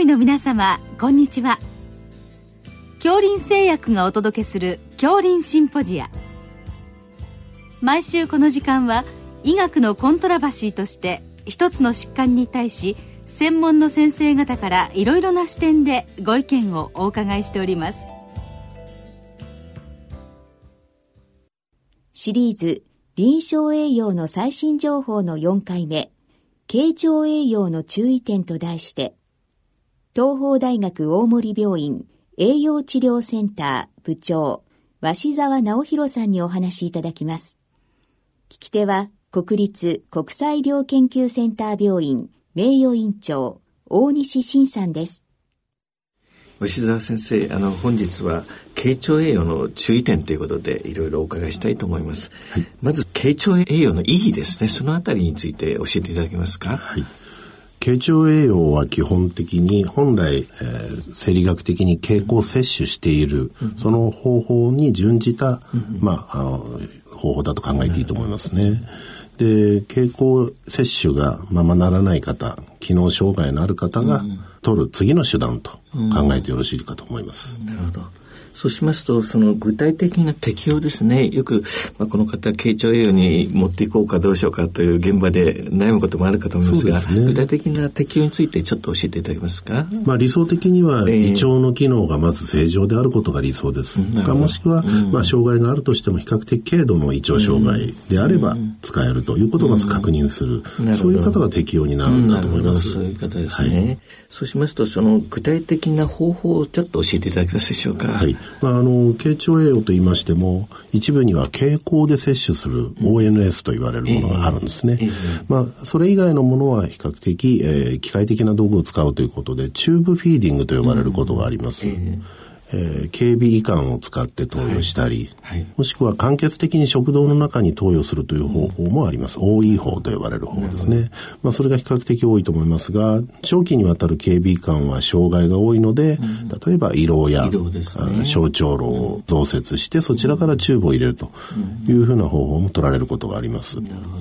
医の皆様こんにちは。恐林製薬がお届けする恐林シンポジア。毎週この時間は医学のコントラバシーとして一つの疾患に対し専門の先生方からいろいろな視点でご意見をお伺いしております。シリーズ臨床栄養の最新情報の4回目経腸栄養の注意点と題して東邦大学大森病院栄養治療センター部長鷲沢直弘さんにお話しいただきます。聞き手は国立国際医療研究センター病院名誉院長大西晋さんです。吉澤先生あの本日は経腸栄養の注意点ということでいろいろお伺いしたいと思います、はい、まず経腸栄養の意義ですね。そのあたりについて教えていただけますか？はい経腸栄養は基本的に本来、えー、生理学的に経口摂取している、うん、その方法に準じた、うん、まあ、あの方法だと考えていいと思いますね。で、経口摂取がままならない方、機能障害のある方が取る次の手段と考えてよろしいかと思います。なるほど。そうしますと、その具体的な適用ですね。よく、まあ、この方、経腸栄養に持っていこうかどうしようかという現場で悩むこともあるかと思いますが、すね、具体的な適用についてちょっと教えていただけますか？まあ、理想的には、胃腸の機能がまず正常であることが理想です。えー、もしくは、まあ、障害があるとしても比較的軽度の胃腸障害であれば使えるということをまず確認する。そういう方が適用になるんだと思います。そういう方ですね。はい、そうしますと、その具体的な方法をちょっと教えていただけますでしょうか？はい。まあ、あの、経腸栄養と言いましても、一部には経口で摂取する ONS と言われるものがあるんですね。まあ、それ以外のものは比較的、えー、機械的な道具を使うということで、 tube feeding と呼ばれることがあります。えー、経鼻胃管を使って投与したり、はいはい、もしくは間欠的に食道の中に投与するという方法もあります。多い法と呼ばれる方法ですね。まあ、それが比較的多いと思いますが、長期にわたる経鼻胃管は障害が多いので、うん、例えば胃ろうや、ね、小腸瘻を造設して、そちらからチューブを入れるというふうな方法も取られることがあります。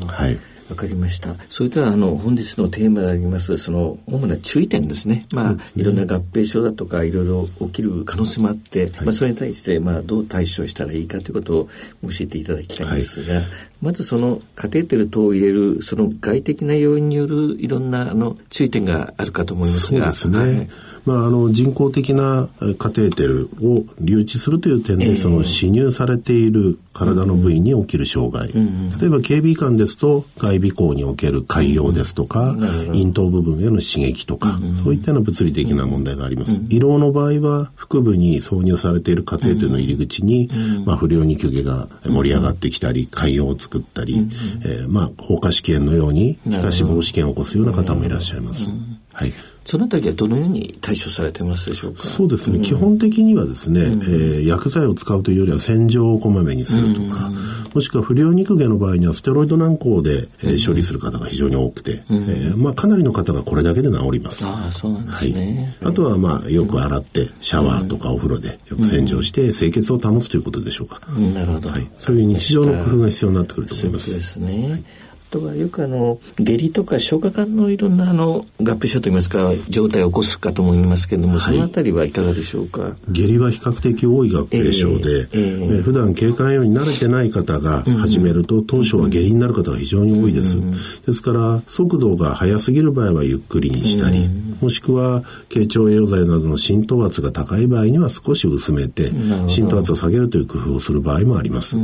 はい。わかりました。それでは、あの、本日のテーマであります、その、主な注意点ですね。まあ、いろんな合併症だとか、いろいろ起きる可能性もあって、はい、まあ、それに対して、まあ、どう対処したらいいかということを教えていただきたいんですが、はい、まずその、カテーテル等を入れる、その外的な要因によるいろんな、あの、注意点があるかと思いますが。そうですね。はいまあ、あの人工的なカテーテルを留置するという点で、その侵入されている体の部位に起きる障害、例えば警備官ですと外鼻孔における潰瘍ですとか、咽頭部分への刺激とか、そういったような物理的な問題があります。胃ろうの場合は腹部に挿入されているカテーテルの入り口に、まあ、不良肉毛が盛り上がってきたり潰瘍を作ったり、えー、まあ放火試験のように皮下脂肪試験を起こすような方もいらっしゃいます。はいそのあたりはどのように対処されてますでしょうか？そうですね、うん、基本的にはですね、うん、えー、薬剤を使うというよりは洗浄をこまめにするとか、うん、もしくは不良肉毛の場合にはステロイド軟膏で、えー、処理する方が非常に多くて、うん、えー、まあ、かなりの方がこれだけで治ります。あそうなんですね、はい、あとは、まあ、よく洗って、シャワーとかお風呂でよく洗浄して、清潔を保つということでしょうか。なるほど、はい。そういう日常の工夫が必要になってくると思います。そうですね。はいとはよくあの下痢とか消化管のいろんなあの合併症といいますか状態を起こすかと思いますけれども、はい、そのあたりはいかがでしょうか？下痢は比較的多い合併症で、えーえー、普段経管炎に慣れてない方が始めると、うん、当初は下痢になる方が非常に多いです、うん、ですから速度が速すぎる場合はゆっくりにしたり、うん、もしくは経腸栄養剤などの浸透圧が高い場合には少し薄めて浸透圧を下げるという工夫をする場合もあります、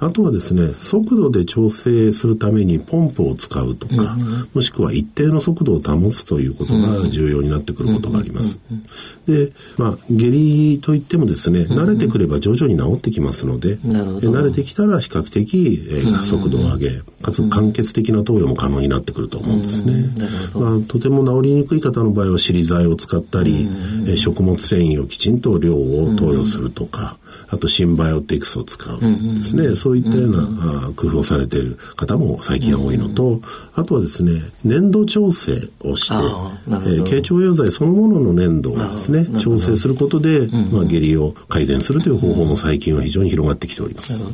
あとはですね速度で調整するためにポンプを使うとか、うん、もしくは一定の速度を保つということが重要になってくることがあります。で、まあ、下痢といってもですね、慣れてくれば徐々に治ってきますので、慣れてきたら比較的、えー、速度を上げ、かつ間欠的な投与も可能になってくると思うんですね。まあ、とても治りにくい方の場合は、尻剤を使ったり、えー、食物繊維をきちんと量を投与するとか、あとシンバイオティクスを使う。ですね、そういったような、あ工夫をされている方も最近は多いのと、あとはですね粘度調整をして、えー、経腸溶剤そのものの粘度をですね調整することで、まあ、下痢を改善するという方法も最近は非常に広がってきております。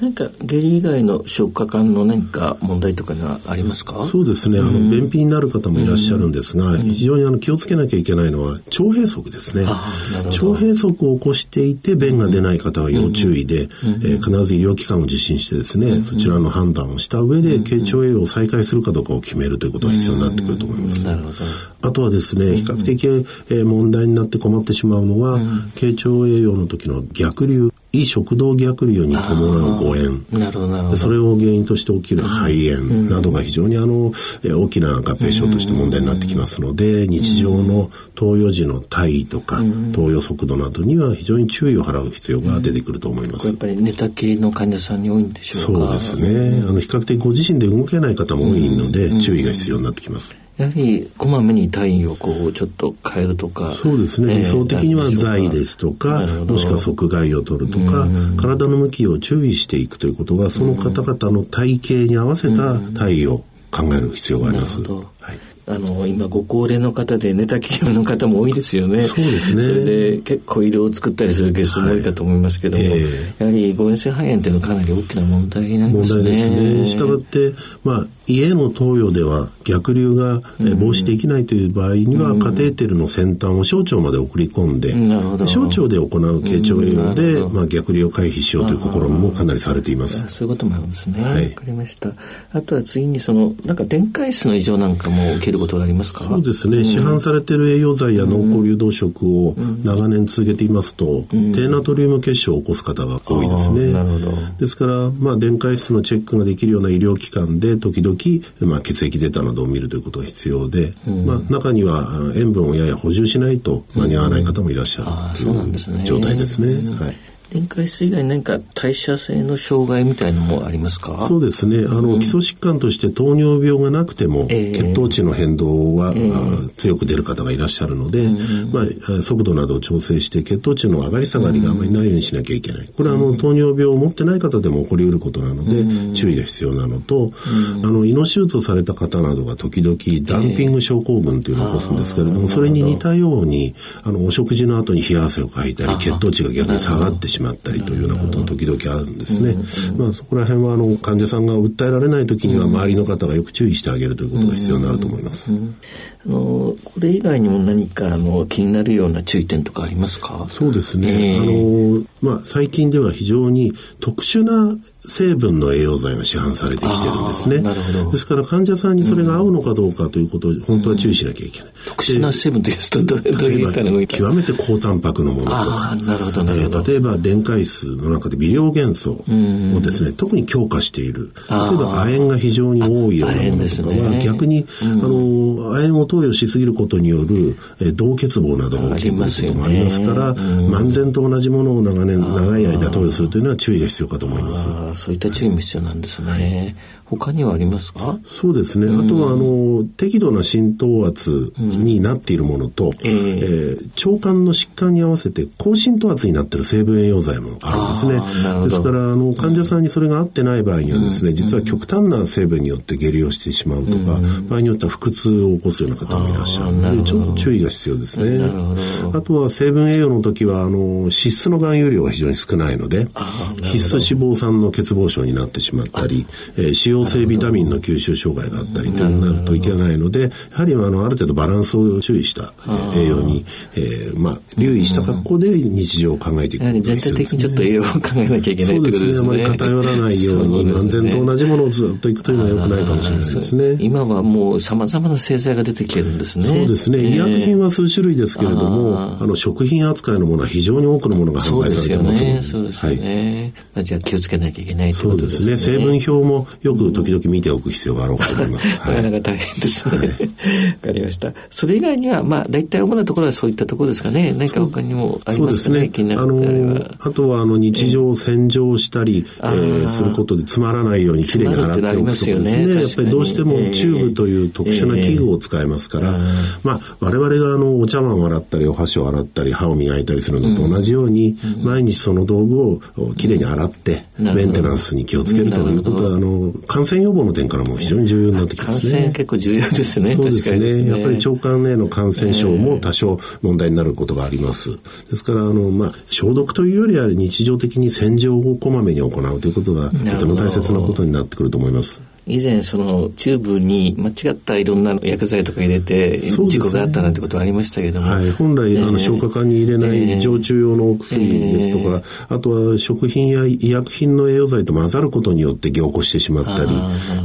なるほど何か下痢以外の消化管の何か問題とかはありますか？そうですね、あの便秘になる方もいらっしゃるんですが、非常にあの気をつけなきゃいけないのは腸閉塞ですね。腸閉塞を起こしていて便が出ない方は要注意で、えー、必ず医療機関を受診してですね、そちらの判断をした上で経腸栄養を再開するかどうかを決めるということが必要になってくると思います。なるほど。あとはですね、比較的、えー、問題になって困ってしまうのは、経腸栄養の時の逆流胃食道逆流に伴う誤嚥なるほどそれを原因として起きる肺炎などが非常にあの、え大きな合併症として問題になってきますので、日常の投与時の体位とか、投与速度などには非常に注意を払う必要が出てくると思います。やっぱり寝たきりの患者さんに多いんでしょうかそうですね。あの比較的ご自身で動けない方も多いので、注意が必要になってきます。やはりこまめに体位をこうちょっと変えるとか。そうですね、理想的には剤ですとかもしくは側害を取るとか、体の向きを注意していくということがその方々の体型に合わせた体位を考える必要があります。はいあの、今ご高齢の方で寝たきりの方も多いですよね。そうですね。それで結構色を作ったりするケースも多いかと思いますけども、はいえー、やはり誤嚥性肺炎っていうのはかなり大きな問題になりますね。問題ですね。したがって、まあ、家の投与では逆流が防止できないという場合には、カテーテルの先端を小腸まで送り込んで、小腸で行う経腸栄養で、まあ、逆流を回避しようという試みもかなりされています。そういうこともあるんですね。わ、はい、かりました。あとは次にその、なんか電解質の異常なんかも起きることがありますかそうですね。市販されている栄養剤や濃厚流動食を長年続けていますと、低ナトリウム結晶を起こす方が多いですね。ですから、まあ、電解質のチェックができるような医療機関で時々まあ、血液データなどを見るということが必要で、うん、まあ、中には塩分をやや補充しないと間に合わない方もいらっしゃるという状態ですね。はい電解質以外に何か代謝性の障害みたいのもありますか？そうですね。あの、うん、基礎疾患として糖尿病がなくても、えー、血糖値の変動は、えー、強く出る方がいらっしゃるので、うん、まあ、速度などを調整して血糖値の上がり下がりがあまりないようにしなきゃいけない。これはあの、糖尿病を持ってない方でも起こりうることなので、うん、注意が必要なのと、あの、胃の手術をされた方などが時々ダンピング症候群というのを起こすんですけれども、えー、それに似たように、あの、お食事の後に冷や汗をかいたり、血糖値が逆に下がってしまったりというようなことが時々あるんですね。まあそこら辺はあの患者さんが訴えられない時には周りの方がよく注意してあげるということが必要になると思います。あのこれ以外にも何かあの気になるような注意点とかありますか？そうですね。えー、あのまあ最近では非常に特殊な成分の栄養剤が市販されてきてるんですね。なるほど。ですから患者さんにそれが合うのかどうかということを本当は注意しなきゃいけない。特殊な成分というとどういうたのが極めて高タンパクのものとか。なるほど、なるほど。例えば電解質の中で微量元素をですね、特に強化している。例えば亜鉛が非常に多いようなものとかは、逆に、あの、亜鉛を投与しすぎることによる、え同欠乏などが起きることもありますから、漫然と同じものを長年、長い間投与するというのは注意が必要かと思います。そういった注意も必要なんですね。他にはありますか？そうですね。あとは、あの、適度な浸透圧になっているものと、うん、えー、腸管の疾患に合わせて高浸透圧になっている成分栄養剤もあるんですね。ですから、あの、患者さんにそれが合ってない場合にはですね、うん、実は極端な成分によって下痢をしてしまうとか、うん、場合によっては腹痛を起こすような方もいらっしゃる。ので、ちょっと注意が必要ですね。あとは成分栄養の時は、あの、脂質の含有量が非常に少ないので、必須脂肪酸の欠乏症になってしまったり、えー、溶性ビタミンの吸収障害があったりとなるといけないので、やはりあのある程度バランスを注意した栄養に、えー、まあ留意した格好で日常を考えていくことが必要です、ね、全体的にちょっと栄養を考えなきゃいけないということですね。あまり偏らないように、漫然と同じものをずっといくというのは良くないかもしれないですね。今はもう様々な製剤が出てきてるんですね。そうですね。医薬品は数種類ですけれども、あの食品扱いのものは非常に多くのものが販売されてます。そうですよね。そうですよね。はい、まあ、じゃあ気をつけなきゃいけないということですね。そうですね。成分表もよく時々見ておく必要があろうかと思います。はい、なかなか大変ですね。わ、はい、かりました。それ以外には、まあ、大体主なところはそういったところですかね。何か他にもありますかね？ねあの、あとは、あの、日常洗浄したり、えー、えー、することで詰まらないようにきれいに洗っておくとかですね。ねやっぱりどうしてもチューブという特殊な器具を使いますから、えー、まあ、我々があの、お茶碗を洗ったり、お箸を洗ったり、歯を磨いたりするのと同じように、毎日その道具をきれいに洗って、メンテナンスに気をつけるということは、あの、か感染予防の点からも非常に重要になってきますね。感染結構重要ですね。そうですね。すねやっぱり腸管への感染症も多少問題になることがあります。ですから、あの、まあ、消毒というよりは日常的に洗浄をこまめに行うということがとても大切なことになってくると思います。以前そのチューブに間違ったいろんな薬剤とか入れて事故があったなんてことありましたけども、はい、本来、あの消化管に入れない常駐用のお薬ですとか、えー、あとは食品や医薬品の栄養剤と混ざることによって凝固してしまったり、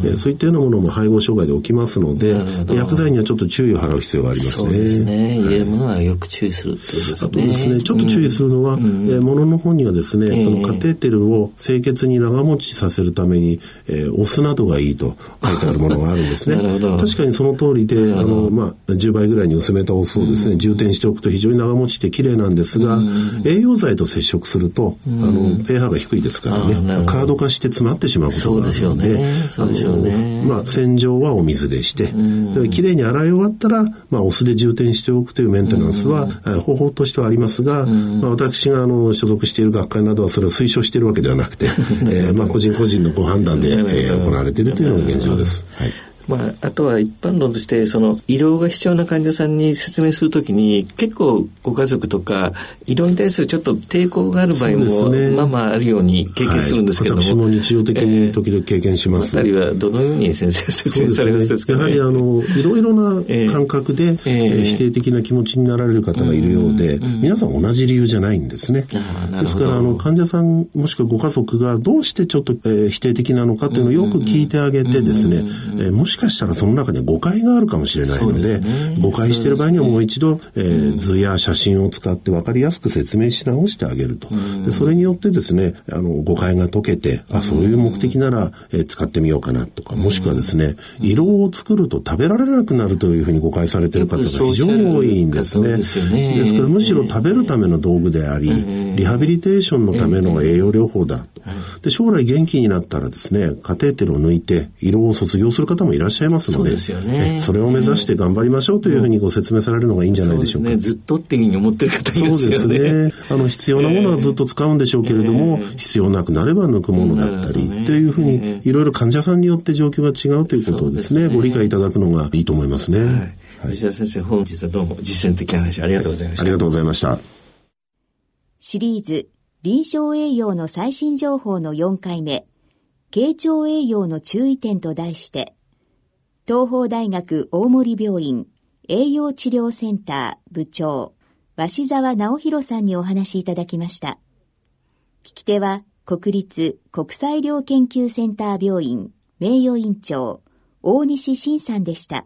えー、そういったようなものも配合障害で起きますので薬剤にはちょっと注意を払う必要がありますね。そうですね。入れるものはよく注意するっていうですね。あとですねちょっと注意するのは、うん、えー、ものの本にはですね、えー、このカテーテルを清潔に長持ちさせるために、えー、お酢などがいいと書いてあるるものがあるんですね。確かにその通りで、あの、まあ、10倍ぐらいに薄めたお酢をですね、充填しておくと非常に長持ちして綺麗なんですが、栄養剤と接触すると、あの、pH が低いですからね、カード化して詰まってしまうことがあるので、あの、まあ、洗浄はお水でして、綺麗に洗い終わったら、まあ、お酢で充填しておくというメンテナンスは、方法としてはありますが、まあ、私があの、所属している学会などはそれを推奨しているわけではなくて、えー、まあ、個人個人のご判断で、えー、行われているというのが現状です。はいまあ、あとは一般論としてその医療が必要な患者さんに説明するときに結構ご家族とか医療に対するちょっと抵抗がある場合も、ね、まあまああるように経験するんですけども、はい、私も日常的に時々経験します。えー、あたりはどのように先生説明されますですか、ね、やはりあのいろいろな感覚で、えー、えー、否定的な気持ちになられる方がいるようで、うんうん、皆さん同じ理由じゃないんですね。ですからあの患者さんもしくはご家族がどうしてちょっと、えー、否定的なのかというのをよく聞いてあげてですね、えー、もしかしたらその中に誤解があるかもしれないので、ね、誤解している場合にはもう一度、えー、図や写真を使って分かりやすく説明し直してあげると。でそれによってですね、あの、誤解が解けて、あ、そういう目的なら、えー、使ってみようかなとか、もしくはですね、色を作ると食べられなくなるというふうに誤解されている方が非常に多いんですね。ですね。ですからむしろ食べるための道具であり、リハビリテーションのための栄養療法だと。で、将来元気になったらですね、カテーテルを抜いて色を卒業する方もいらっしゃいますので、そうですよね。それを目指して頑張りましょうというふうにご説明されるのがいいんじゃないでしょうか。うね、ずっとっていうふうに思ってる方いますよね。そうですね。あの、必要なものはずっと使うんでしょうけれども、えー、必要なくなれば抜くものだったり、ね、というふうに、いろいろ患者さんによって状況が違うということをですね、すねご理解いただくのがいいと思いますね。はい。吉田先生、本日はどうも実践的な話ありがとうございました。ありがとうございました。シリーズ、臨床栄養の最新情報の4回目、経腸栄養の注意点と題して、東邦大学大森病院栄養治療センター部長、鷲沢直弘さんにお話しいただきました。聞き手は、国立国際医療研究センター病院名誉院長、大西晋さんでした。